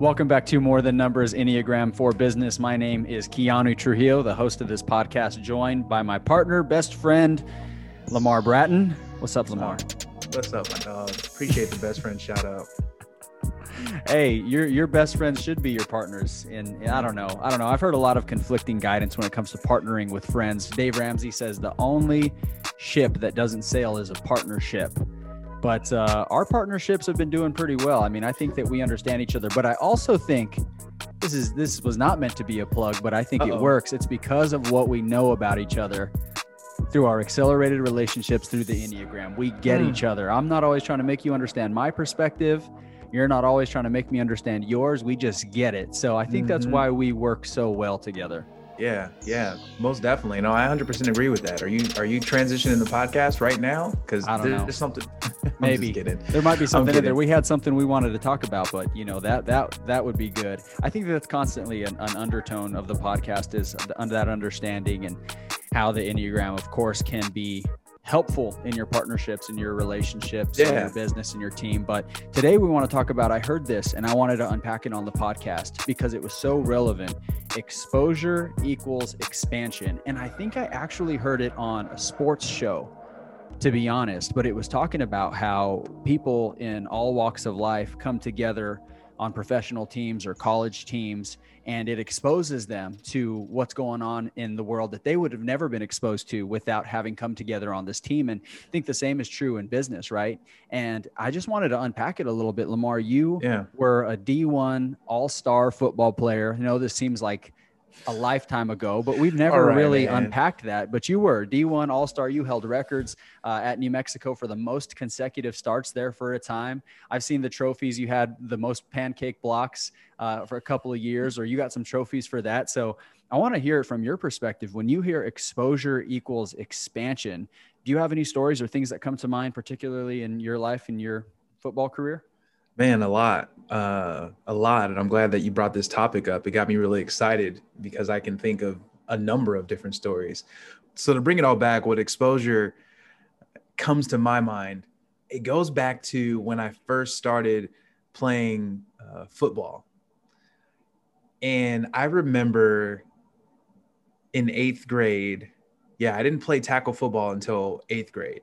Welcome back to More Than Numbers Enneagram for Business. My name is Keanu Trujillo, the host of this podcast, joined by my partner, best friend, Lamar Bratton. What's up, Lamar? Uh, what's up, my dog? Appreciate the best friend shout out. Hey, your your best friends should be your partners. And I don't know. I don't know. I've heard a lot of conflicting guidance when it comes to partnering with friends. Dave Ramsey says the only ship that doesn't sail is a partnership. But uh, our partnerships have been doing pretty well. I mean, I think that we understand each other. But I also think this is this was not meant to be a plug, but I think Uh-oh. it works. It's because of what we know about each other through our accelerated relationships through the Enneagram. We get mm. each other. I'm not always trying to make you understand my perspective. You're not always trying to make me understand yours. We just get it. So I think mm-hmm. that's why we work so well together. Yeah, yeah, most definitely. No, I 100% agree with that. Are you are you transitioning the podcast right now? Because there's know. something. Maybe there might be something in there. We had something we wanted to talk about, but you know that that that would be good. I think that's constantly an, an undertone of the podcast is under that understanding and how the enneagram, of course, can be helpful in your partnerships and your relationships yeah. your business and your team. But today we want to talk about I heard this and I wanted to unpack it on the podcast because it was so relevant. Exposure equals expansion. And I think I actually heard it on a sports show to be honest, but it was talking about how people in all walks of life come together on professional teams or college teams and it exposes them to what's going on in the world that they would have never been exposed to without having come together on this team. And I think the same is true in business right? And I just wanted to unpack it a little bit. Lamar you yeah. were a D1 all-star football player. You know this seems like a lifetime ago, but we've never right, really man. unpacked that. But you were D1 All Star. You held records uh, at New Mexico for the most consecutive starts there for a time. I've seen the trophies. You had the most pancake blocks uh, for a couple of years, or you got some trophies for that. So I want to hear it from your perspective. When you hear exposure equals expansion, do you have any stories or things that come to mind, particularly in your life and your football career? Man, a lot, uh, a lot. And I'm glad that you brought this topic up. It got me really excited because I can think of a number of different stories. So to bring it all back, what exposure comes to my mind, it goes back to when I first started playing uh, football. And I remember in eighth grade, yeah, I didn't play tackle football until eighth grade.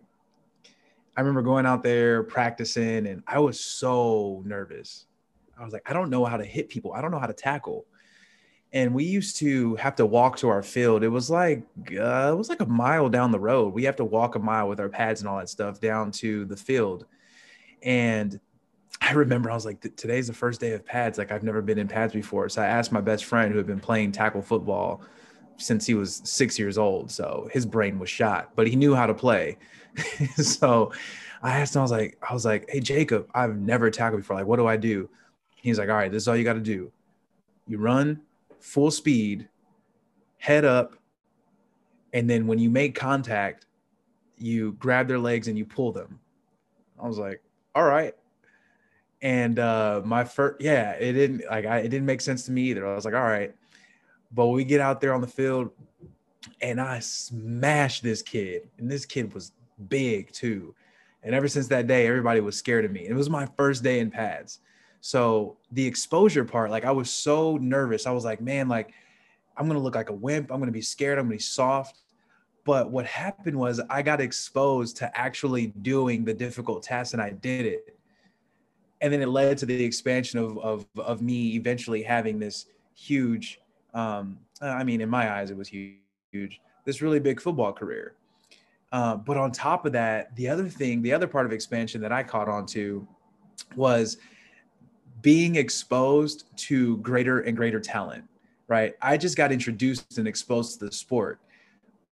I remember going out there practicing and I was so nervous. I was like, I don't know how to hit people. I don't know how to tackle. And we used to have to walk to our field. It was like uh, it was like a mile down the road. We have to walk a mile with our pads and all that stuff down to the field. And I remember I was like, today's the first day of pads. Like I've never been in pads before. So I asked my best friend who had been playing tackle football since he was six years old. So his brain was shot, but he knew how to play. so I asked him, I was like, I was like, hey Jacob, I've never tackled before. Like, what do I do? He's like, all right, this is all you got to do. You run full speed, head up, and then when you make contact, you grab their legs and you pull them. I was like, all right. And uh my first yeah, it didn't like I it didn't make sense to me either. I was like, all right. But we get out there on the field and I smashed this kid. And this kid was big too. And ever since that day, everybody was scared of me. It was my first day in pads. So the exposure part, like I was so nervous. I was like, man, like I'm gonna look like a wimp. I'm gonna be scared. I'm gonna be soft. But what happened was I got exposed to actually doing the difficult tasks and I did it. And then it led to the expansion of of, of me eventually having this huge um, I mean, in my eyes, it was huge. This really big football career. Uh, but on top of that, the other thing, the other part of expansion that I caught on to was being exposed to greater and greater talent, right? I just got introduced and exposed to the sport.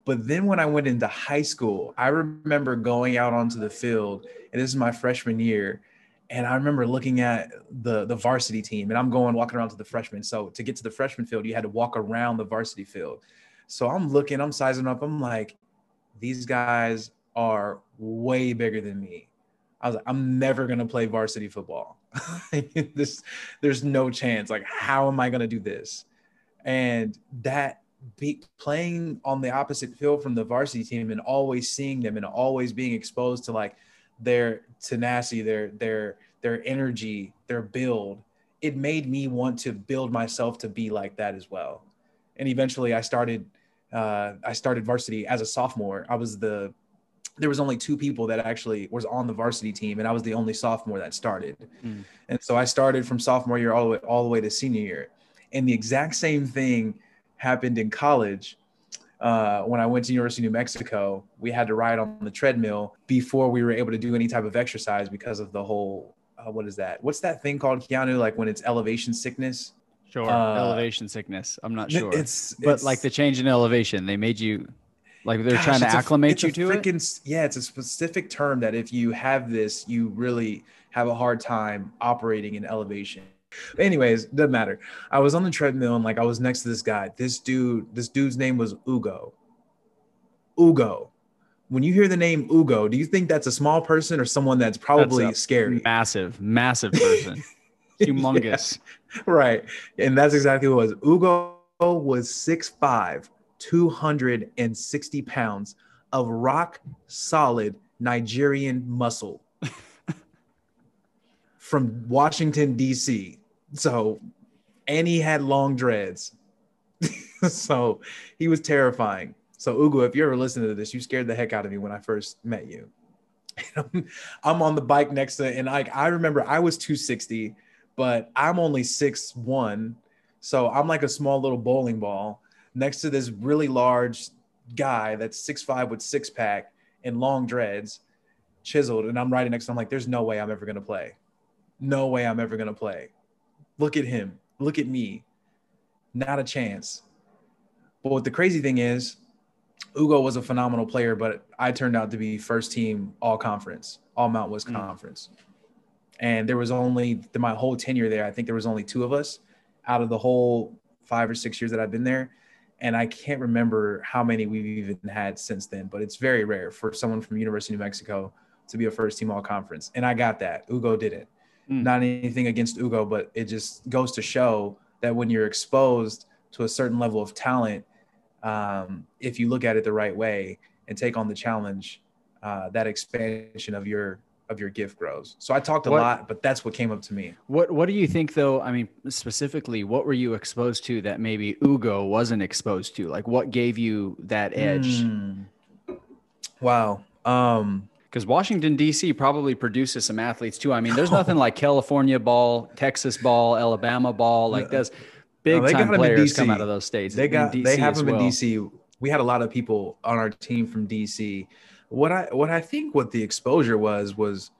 But then when I went into high school, I remember going out onto the field, and this is my freshman year, and I remember looking at the the varsity team, and I'm going walking around to the freshmen. So to get to the freshman field, you had to walk around the varsity field. So I'm looking, I'm sizing up. I'm like, these guys are way bigger than me. I was like, I'm never gonna play varsity football. this, there's no chance. Like, how am I gonna do this? And that be playing on the opposite field from the varsity team and always seeing them and always being exposed to like their tenacity, their their their energy, their build, it made me want to build myself to be like that as well. And eventually I started uh, I started varsity as a sophomore. I was the there was only two people that actually was on the varsity team and I was the only sophomore that started. Mm. And so I started from sophomore year all the way all the way to senior year. And the exact same thing happened in college. Uh, when I went to University of New Mexico, we had to ride on the treadmill before we were able to do any type of exercise because of the whole uh, what is that? What's that thing called, Keanu? Like when it's elevation sickness? Sure, uh, elevation sickness. I'm not sure. It's, but it's, like the change in elevation, they made you like they're gosh, trying to acclimate a, you to freaking, it. Yeah, it's a specific term that if you have this, you really have a hard time operating in elevation. But anyways, doesn't matter. I was on the treadmill and like I was next to this guy. This dude, this dude's name was Ugo. Ugo when you hear the name Ugo, do you think that's a small person or someone that's probably that's scary? Massive, massive person. Humongous. Yeah, right. And that's exactly what it was. Ugo was 6'5, 260 pounds of rock solid Nigerian muscle from Washington, D.C. So, and he had long dreads. so he was terrifying. So Ugo, if you're ever listening to this, you scared the heck out of me when I first met you. I'm on the bike next to, and I I remember I was 260, but I'm only six one, so I'm like a small little bowling ball next to this really large guy that's six five with six pack and long dreads, chiseled, and I'm riding next to him. like, there's no way I'm ever gonna play. No way I'm ever gonna play. Look at him. Look at me. Not a chance. But what the crazy thing is, Ugo was a phenomenal player, but I turned out to be first team all conference, all Mountain West mm. conference. And there was only my whole tenure there, I think there was only two of us out of the whole five or six years that I've been there. And I can't remember how many we've even had since then, but it's very rare for someone from University of New Mexico to be a first team all conference. And I got that. Ugo didn't. Mm. Not anything against Ugo, but it just goes to show that when you're exposed to a certain level of talent, um, if you look at it the right way and take on the challenge, uh, that expansion of your of your gift grows. So I talked a what, lot, but that's what came up to me. What What do you think, though? I mean, specifically, what were you exposed to that maybe Ugo wasn't exposed to? Like, what gave you that edge? Mm. Wow. Um, because Washington D.C. probably produces some athletes too. I mean, there's nothing like California ball, Texas ball, Alabama ball. Like this, big no, time players come out of those states. They got they have them well. in DC. We had a lot of people on our team from DC. What I what I think what the exposure was was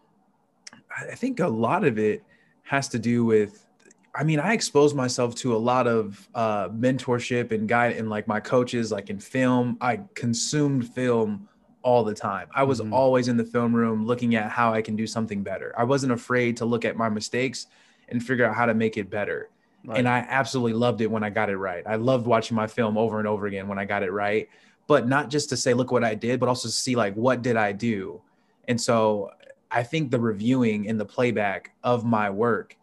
I think a lot of it has to do with I mean, I exposed myself to a lot of uh, mentorship and guide and like my coaches, like in film. I consumed film all the time. I was mm-hmm. always in the film room looking at how I can do something better. I wasn't afraid to look at my mistakes and figure out how to make it better. Right. And I absolutely loved it when I got it right. I loved watching my film over and over again when I got it right. But not just to say, look what I did, but also to see, like, what did I do? And so I think the reviewing and the playback of my work,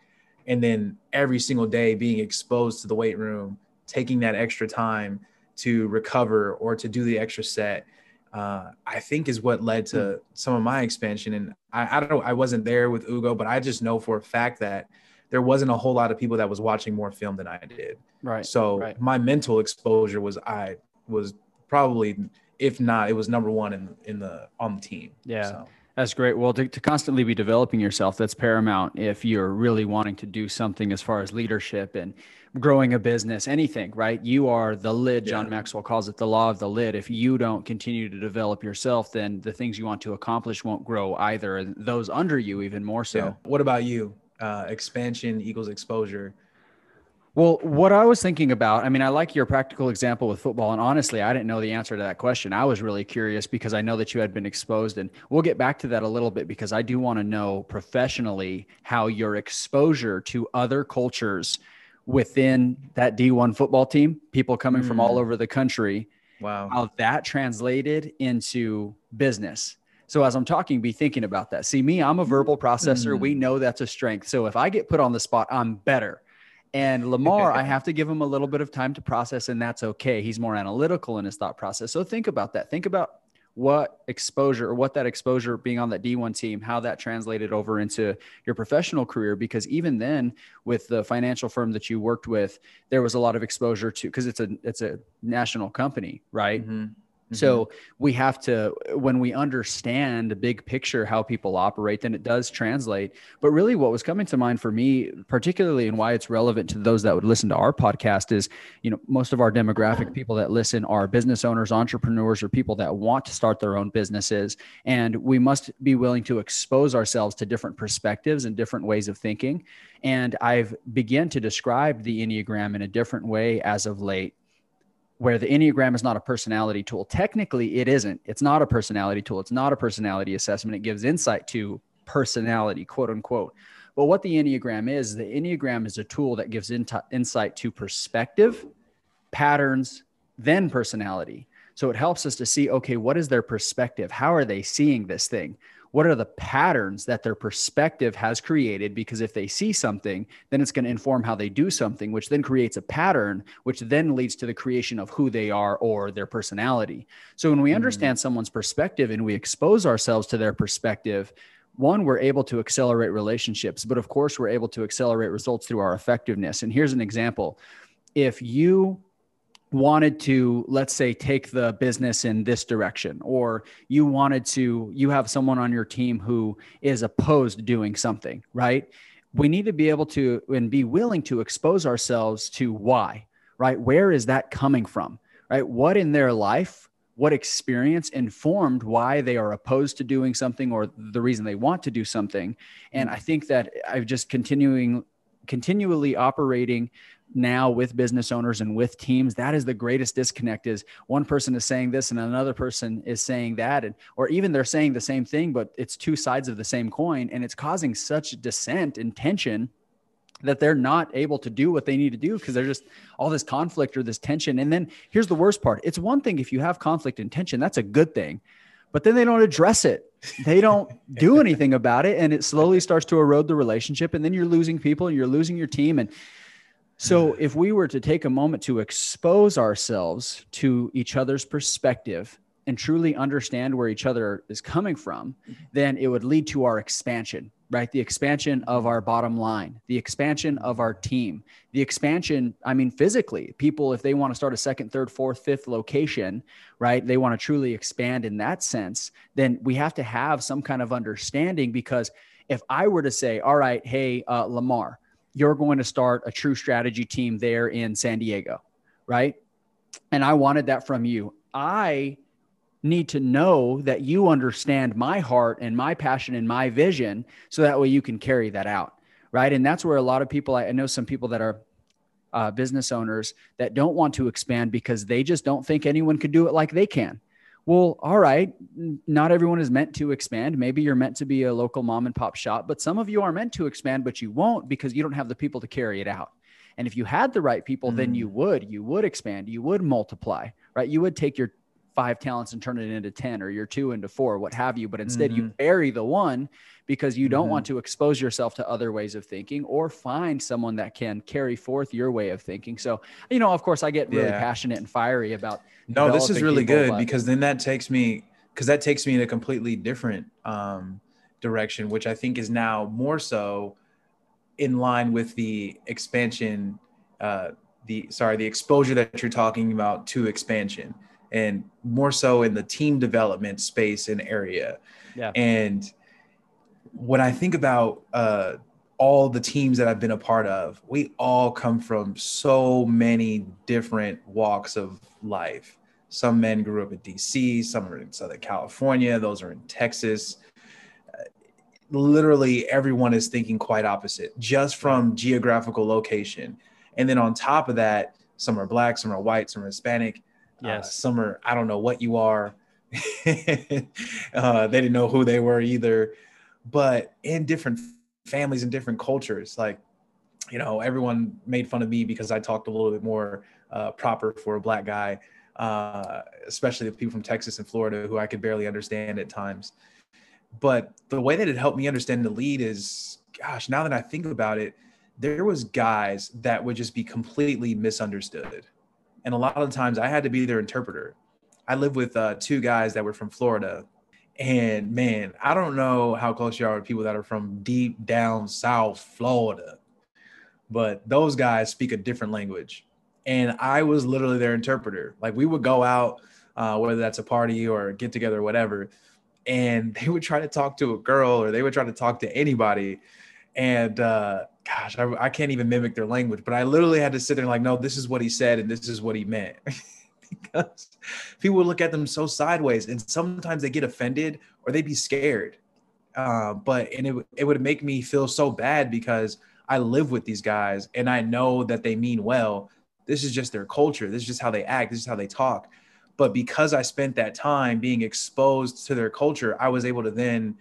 and then every single day being exposed to the weight room, taking that extra time to recover or to do the extra set, uh, I think is what led to some of my expansion. And I, I don't know, I wasn't there with Ugo, but I just know for a fact that there wasn't a whole lot of people that was watching more film than I did. Right. So right. my mental exposure was I was probably if not it was number one in in the on the team. Yeah. So. That's great. Well, to, to constantly be developing yourself, that's paramount if you're really wanting to do something as far as leadership and growing a business, anything, right? You are the lid. Yeah. John Maxwell calls it the law of the lid. If you don't continue to develop yourself, then the things you want to accomplish won't grow either. And those under you, even more so. Yeah. What about you? uh, expansion equals exposure. Well, what I was thinking about, I mean, I like your practical example with football. And honestly, I didn't know the answer to that question. I was really curious because I know that you had been exposed. And we'll get back to that a little bit because I do want to know professionally how your exposure to other cultures within that D1 football team, people coming mm. from all hmm. over the country, wow, how that translated into business so as I'm talking, be thinking about that. See, me, I'm a verbal processor. Mm. We know that's a strength. So if I get put on the spot, I'm better. And Lamar, I have to give him a little bit of time to process, and that's okay. He's more analytical in his thought process. So think about that. Think about what exposure or what that exposure being on that D1 team, how that translated over into your professional career. Because even then, with the financial firm that you worked with, there was a lot of exposure to because it's a it's a national company, right? Mm-hmm. Mm-hmm. So we have to, when we understand the big picture, how people operate, then it does translate. But really, what was coming to mind for me, particularly, and why it's relevant to those that would listen to our podcast is, you know, most of our demographic people that listen are business owners, entrepreneurs, or people that want to start their own businesses. And we must be willing to expose ourselves to different perspectives and different ways of thinking. And I've begun to describe the Enneagram in a different way as of late where the Enneagram is not a personality tool. Technically, it isn't. It's not a personality tool. It's not a personality assessment. It gives insight to personality, quote unquote. But what the Enneagram is, the Enneagram is a tool that gives in- insight to perspective, patterns, then personality. So it helps us to see okay, what is their perspective? How are they seeing this thing? What are the patterns that their perspective has created because if they see something then it's going to inform how they do something which then creates a pattern which then leads to the creation of who they are or their personality so when we mm. understand mm. someone's perspective and we expose ourselves to their perspective one we're able to accelerate relationships but of course we're able to accelerate results through our effectiveness and here's an example if you wanted to let's say take the business in this direction or you wanted to you have someone on your team who is opposed to doing something right? We need to be able to and be willing to expose ourselves to why right? Where is that coming from right? What in their life what experience informed why they are opposed to doing something or the reason they want to do something? And i think that i've just continuing continually operating now with business owners and with teams that is the greatest disconnect is one person is saying this and another person is saying that. And or even they're saying the same thing but it's two sides of the same coin. And it's causing such dissent and tension that they're not able to do what they need to do because they're just all this conflict or this tension. And then here's the worst part. It's one thing if you have conflict and tension that's a good thing but then they don't address it they don't do anything about it and it slowly starts to erode the relationship and then you're losing people and you're losing your team and so, hmm. if we were to take a moment to expose ourselves to each other's perspective and truly understand where each other is coming from, hmm. then it would lead to our expansion, right? The expansion of our bottom line, the expansion of our team, the expansion, I mean, physically, people, if they want to start a second, third, fourth, fifth location, right? They want to truly expand in that sense, then we have to have some kind of understanding because if I were to say, all right, hey, uh, Lamar, you're going to start a true strategy team there in San Diego, right? And I wanted that from you. I need to know that you understand my heart and my passion and my vision so that way you can carry that out, right? And that's where a lot of people, I know some people that are uh, business owners that don't want to expand because they just don't think anyone could do it like they can well, all right, not everyone is meant to expand. Maybe you're meant to be a local mom and pop shop, but some of you are meant to expand, but you won't because you don't have the people to carry it out. And if you had the right people, mm. then you would, you would expand, you would multiply, right? You would take your five talents and turn it into 10 or your two into four, what have you. But instead, mm-hmm. you bury the one because you don't mm-hmm. want to expose yourself to other ways of thinking or find someone that can carry forth your way of thinking. So, you know, of course, I get really yeah. passionate and fiery about. No, this is really good because then that takes me, because that takes me in a completely different um, direction, which I think is now more so in line with the expansion. Uh, the sorry, the exposure that you're talking about to expansion and more so in the team development space and area. Yeah. And when I think about uh, all the teams that I've been a part of, we all come from so many different walks of life. Some men grew up in DC, some are in Southern California, those are in Texas. Uh, literally, everyone is thinking quite opposite just from geographical location. And then on top of that, some are black, some are white, some are Hispanic. Uh, yes. Some are, I don't know what you are. uh, they didn't know who they were either. But in different families and different cultures, like, you know, everyone made fun of me because I talked a little bit more uh, proper for a black guy, uh, especially the people from Texas and Florida who I could barely understand at times. But the way that it helped me understand the lead is, gosh, now that I think about it, there was guys that would just be completely misunderstood and a lot of the times I had to be their interpreter. I live with uh, two guys that were from Florida. And man, I don't know how close you are with people that are from deep down South Florida, but those guys speak a different language. And I was literally their interpreter. Like we would go out, uh, whether that's a party or get together or whatever, and they would try to talk to a girl or they would try to talk to anybody. And uh, gosh, I, I can't even mimic their language, but I literally had to sit there and like, no, this is what he said and this is what he meant. because people look at them so sideways and sometimes they get offended or they'd be scared. Uh, but and it, it would make me feel so bad because I live with these guys and I know that they mean well. This is just their culture. This is just how they act. This is how they talk. But because I spent that time being exposed to their culture, I was able to then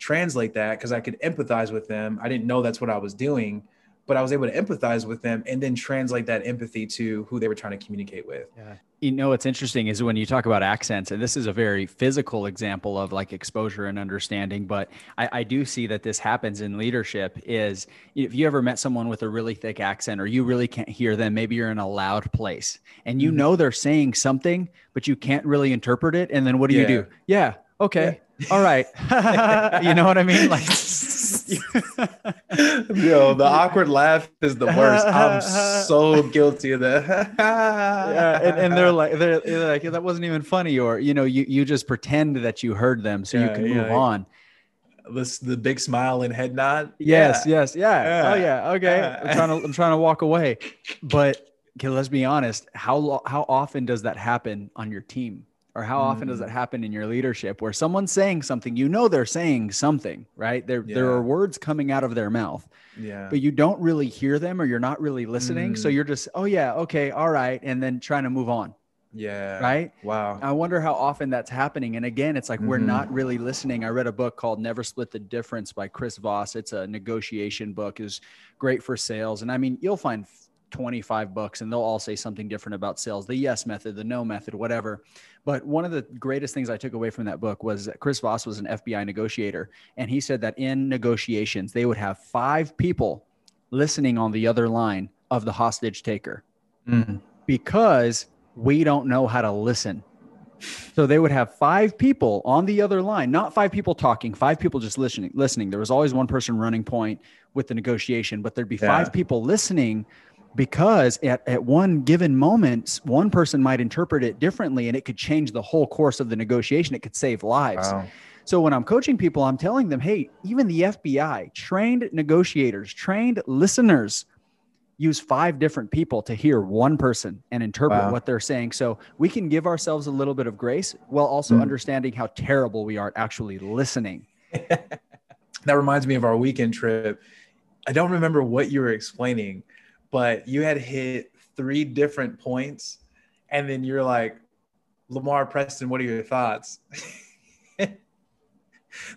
translate that because I could empathize with them. I didn't know that's what I was doing but I was able to empathize with them and then translate that empathy to who they were trying to communicate with. Yeah. You know, what's interesting is when you talk about accents, and this is a very physical example of like exposure and understanding, but I, I do see that this happens in leadership is if you ever met someone with a really thick accent or you really can't hear them, maybe you're in a loud place and you mm-hmm. know they're saying something, but you can't really interpret it. And then what do yeah. you do? Yeah. Okay. Yeah all right. you know what I mean? Like, yo, the awkward laugh is the worst. I'm so guilty of that. yeah, and, and, they're like, they're, they're, like, that wasn't even funny, or you know, you you just pretend that you heard them so yeah, you can move yeah, on. This the big smile and head nod. Yes, yes, yeah. Oh yeah. Okay. I'm trying to I'm trying to walk away, but okay, let's be honest. How how often does that happen on your team? Or how often does that mm. happen in your leadership where someone's saying something you know they're saying something right? There yeah. there are words coming out of their mouth yeah. but you don't really hear them or you're not really listening. Mm. so you're just oh yeah okay all right and then trying to move on. Yeah. Right? Wow. I wonder how often that's happening. And again it's like mm-hmm. we're not really listening. I read a book called never split the difference by chris voss. It's a negotiation book. Is great for sales. And i mean you'll find 25 books and they'll all say something different about sales the yes method the no method whatever but one of the greatest things i took away from that book was that chris voss was an fbi negotiator and he said that in negotiations they would have five people listening on the other line of the hostage taker mm-hmm. because we don't know how to listen so they would have five people on the other line, not five people talking, five people just listening. Listening. There was always one person running point with the negotiation, but there'd be yeah. five people listening because at, at one given moment one person might interpret it differently and it could change the whole course of the negotiation it could save lives wow. so when i'm coaching people i'm telling them hey even the fbi trained negotiators trained listeners use five different people to hear one person and interpret wow. what they're saying so we can give ourselves a little bit of grace while also mm. understanding how terrible we are at actually listening that reminds me of our weekend trip i don't remember what you were explaining but you had hit three different points, and then you're like, Lamar Preston, what are your thoughts?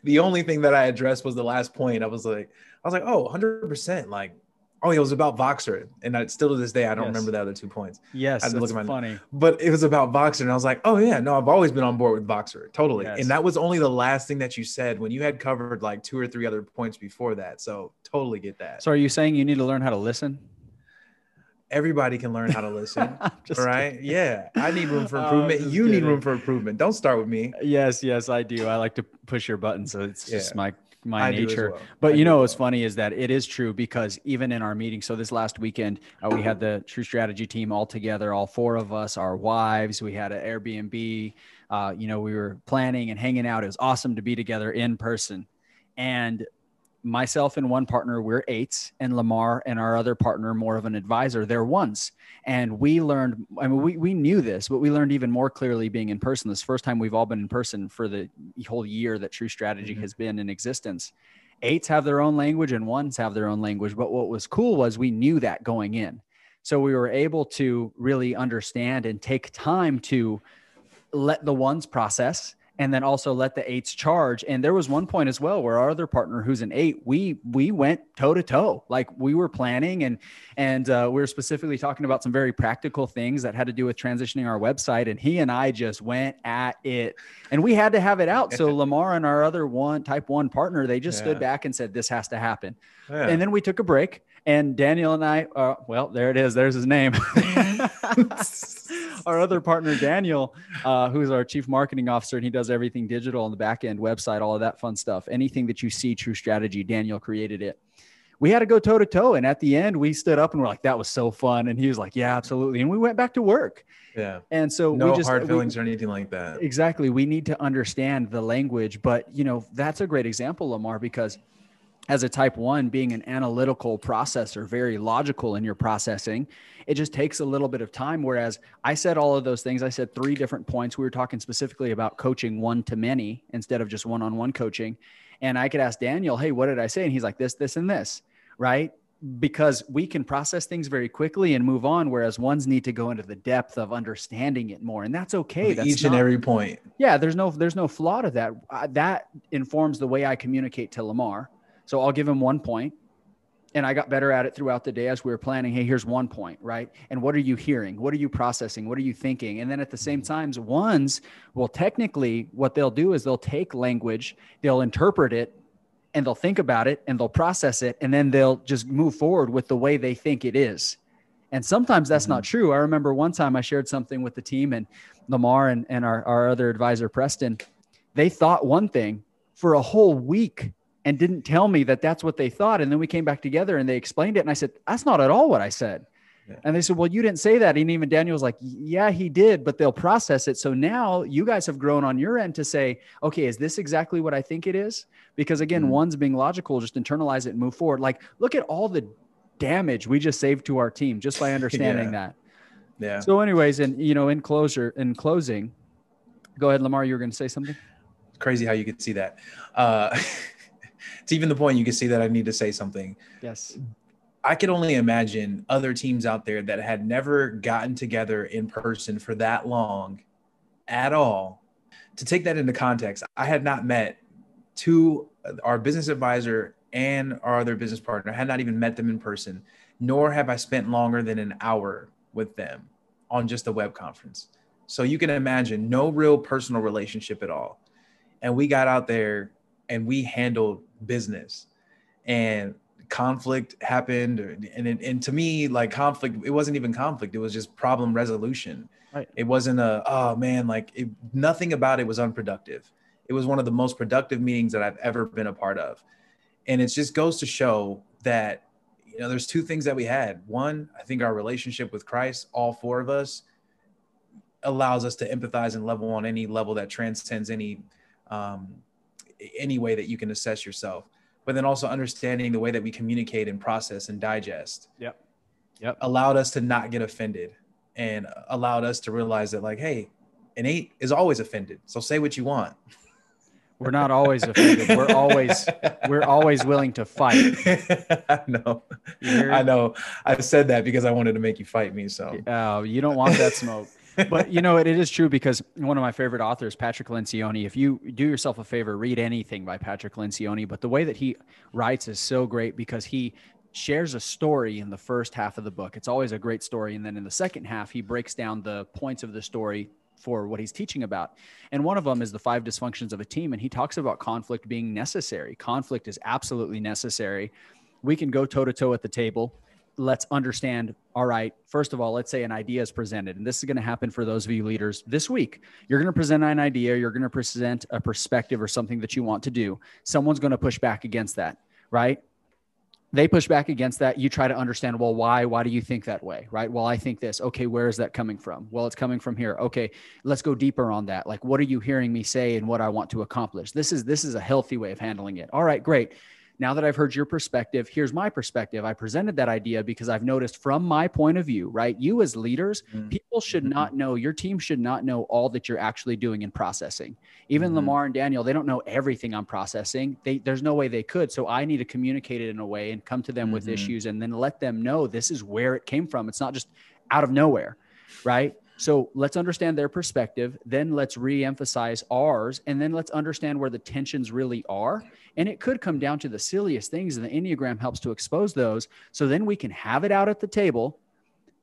the only thing that I addressed was the last point. I was like, I was like, oh, 100%. Like, oh, it was about Voxer. And I, still to this day, I don't yes. remember the other two points. Yes, that's look at my, funny. But it was about Voxer. And I was like, oh, yeah, no, I've always been on board with Voxer. Totally. Yes. And that was only the last thing that you said when you had covered like two or three other points before that. So totally get that. So are you saying you need to learn how to listen? Everybody can learn how to listen. right? Kidding. Yeah. I need room for improvement. you kidding. need room for improvement. Don't start with me. Yes, yes, I do. I like to push your button. So it's yeah. just my my I nature. Well. But I you know what's well. funny is that it is true because even in our meeting, so this last weekend uh, we had the True Strategy team all together, all four of us, our wives. We had an Airbnb. Uh, you know, we were planning and hanging out. It was awesome to be together in person. And myself and one partner, we're eights, and Lamar and our other partner, more of an advisor, they're ones. And we learned, I mean, we, we knew this, but we learned even more clearly being in person. This first time we've all been in person for the whole year that True Strategy mm-hmm. has been in existence. Eights have their own language and ones have their own language. But what was cool was we knew that going in. So we were able to really understand and take time to let the ones process and then also let the eights charge. And there was one point as well where our other partner, who's an eight, we we went toe to toe, like we were planning and and uh, we were specifically talking about some very practical things that had to do with transitioning our website. And he and I just went at it, and we had to have it out. So Lamar and our other one type one partner, they just yeah. stood back and said, "This has to happen." Yeah. And then we took a break And Daniel and I, uh, well, there it is. There's his name. our other partner, Daniel, uh, who's our chief marketing officer, and he does everything digital on the back end, website, all of that fun stuff. Anything that you see, True Strategy, Daniel created it. We had to go toe to toe. And at the end, we stood up and we're like, that was so fun. And he was like, yeah, absolutely. And we went back to work. Yeah. And so no we just, hard feelings we, or anything like that. Exactly. We need to understand the language. But, you know, that's a great example, Lamar, because as a type one, being an analytical processor, very logical in your processing, it just takes a little bit of time. Whereas I said all of those things, I said three different points. We were talking specifically about coaching one to many instead of just one on one coaching. And I could ask Daniel, hey, what did I say? And he's like, this, this, and this, right? Because we can process things very quickly and move on, whereas ones need to go into the depth of understanding it more, and that's okay. That's each not, and every point. Yeah, there's no there's no flaw to that. That informs the way I communicate to Lamar so I'll give him one point, And I got better at it throughout the day as we were planning. Hey, here's one point, right? And what are you hearing? What are you processing? What are you thinking? And then at the same times, ones, well, technically, what they'll do is they'll take language, they'll interpret it, and they'll think about it and they'll process it, and then they'll just move forward with the way they think it is. And sometimes that's mm-hmm. not true. I remember one time I shared something with the team, and Lamar and, and our, our other advisor, Preston, they thought one thing for a whole week and didn't tell me that that's what they thought. And then we came back together and they explained it. And I said, that's not at all what I said. Yeah. And they said, well, you didn't say that. And even Daniel was like, yeah, he did, but they'll process it. So now you guys have grown on your end to say, okay, is this exactly what I think it is? Because again, mm-hmm. one's being logical, just internalize it and move forward. Like, look at all the damage we just saved to our team just by understanding yeah. that. Yeah. So, anyways, and you know, in closure, in closing, go ahead, Lamar. You were going to say something. It's crazy how you could see that. Uh, it's even the point you can see that I need to say something. Yes. I could only imagine other teams out there that had never gotten together in person for that long at all. To take that into context, I had not met two, our business advisor and our other business partner, I had not even met them in person, nor have I spent longer than an hour with them on just a web conference. So you can imagine no real personal relationship at all. And we got out there and we handled business. And conflict happened and and to me like conflict it wasn't even conflict it was just problem resolution. Right. It wasn't a oh man like it, nothing about it was unproductive. It was one of the most productive meetings that i've ever been a part of. And it just goes to show that you know there's two things that we had. One i think our relationship with christ all four of us allows us to empathize and level on any level that transcends any um, any way that you can assess yourself but then also understanding the way that we communicate and process and digest. Yep. Yep. Allowed us to not get offended and allowed us to realize that like hey an eight is always offended so say what you want. We're not always offended. We're always we're always willing to fight. I know. I know. I said that because i wanted to make you fight me so. Oh you don't want that smoke but you know, it, it is true because one of my favorite authors, Patrick Lencioni, if you do yourself a favor, read anything by Patrick Lencioni. But the way that he writes is so great because he shares a story in the first half of the book. It's always a great story. And then in the second half, he breaks down the points of the story for what he's teaching about. And one of them is the five dysfunctions of a team. And he talks about conflict being necessary. Conflict is absolutely necessary. We can go toe to toe at the table let's understand all right first of all let's say an idea is presented and this is going to happen for those of you leaders this week. You're going to present an idea you're going to present a perspective or something that you want to do. Someone's going to push back against that right? They push back against that you try to understand well why why do you think that way right? Well i think this okay where is that coming from? Well it's coming from here. Okay let's go deeper on that. Like what are you hearing me say and what i want to accomplish? This is this is a healthy way of handling it. All right great now that I've heard your perspective, here's my perspective. I presented that idea because I've noticed from my point of view, right? You as leaders, mm-hmm. people should not mm-hmm. know, your team should not know all that you're actually doing in processing. Even mm-hmm. Lamar and Daniel, they don't know everything I'm processing. They, there's no way they could. So I need to communicate it in a way and come to them mm-hmm. with issues and then let them know this is where it came from. It's not just out of nowhere, right? So let's understand their perspective. Then let's re emphasize ours. And then let's understand where the tensions really are. And it could come down to the silliest things. And the Enneagram helps to expose those. So then we can have it out at the table.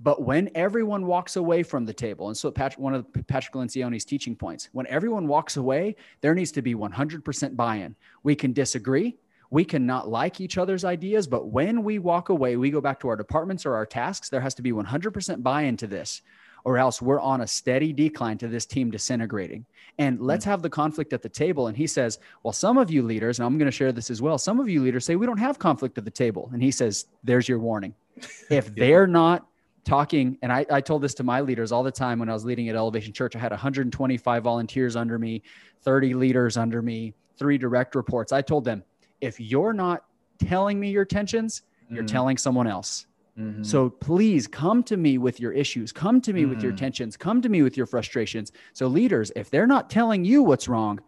But when everyone walks away from the table, and so Patrick, one of Patrick Lencioni's teaching points, when everyone walks away, there needs to be 100% buy in. We can disagree. we cannot like each other's ideas, but when we walk away, we go back to our departments or our tasks. There has to be 100% buy into this, or else we're on a steady decline to this team disintegrating. And let's mm-hmm. have the conflict at the table. And he says, Well, some of you leaders, and I'm going to share this as well, some of you leaders say we don't have conflict at the table. And he says, There's your warning. If they're not talking, and I, I told this to my leaders all the time when I was leading at Elevation Church, I had 125 volunteers under me, 30 leaders under me, three direct reports. I told them, if you're not telling me your tensions, you're mm-hmm. telling someone else. Mm-hmm. So please come to me with your issues, come to me mm-hmm. with your mm-hmm. tensions, come to me with your frustrations. So, leaders, if they're not telling you what's wrong,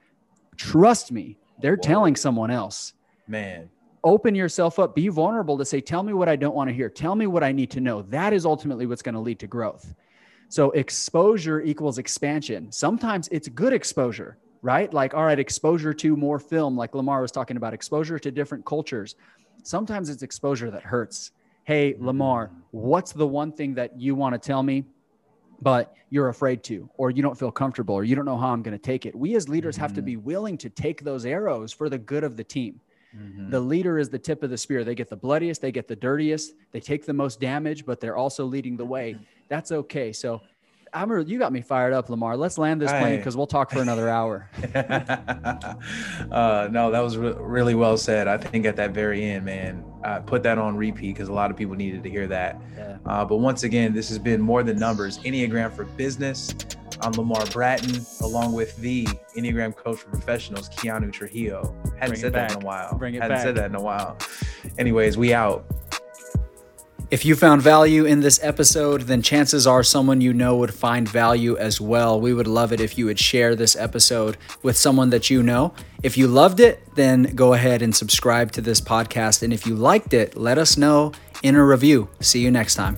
trust me, they're Whoa. telling someone else. Man. Open yourself up, be vulnerable to say, Tell me what I don't want to hear, tell me what I need to know. That is ultimately what's going to lead to growth. So, exposure equals expansion. Sometimes it's good exposure right? Like, all right, exposure to more film, like Lamar was talking about, exposure to different cultures. Sometimes it's exposure that hurts. Hey, Lamar, what's the one thing that you want to tell me, but you're afraid to, or you don't feel comfortable, or you don't know how I'm going to take it? We as leaders mm-hmm. have to mm-hmm. be willing to take those arrows for the good of the team. Mm-hmm. The leader is the tip of the spear. They get the bloodiest, they get the dirtiest, they take the most damage, but they're also leading the way. That's okay. So I'm you got me fired up, Lamar. Let's land this plane because we'll talk for another hour. uh, no, that was re- really well said. I think at that very end, man, I put that on repeat because a lot of people needed to hear that. Yeah. Uh, but once again, this has been more than numbers. Enneagram for Business. I'm Lamar Bratton, along with the Enneagram coach for professionals, Keanu Trujillo. Hadn't Bring said that in a while. Bring it Hadn't back. said that in a while. Anyways, we out. If you found value in this episode, then chances are someone you know would find value as well. We would love it if you would share this episode with someone that you know. If you loved it, then go ahead and subscribe to this podcast. And if you liked it, let us know in a review. See you next time.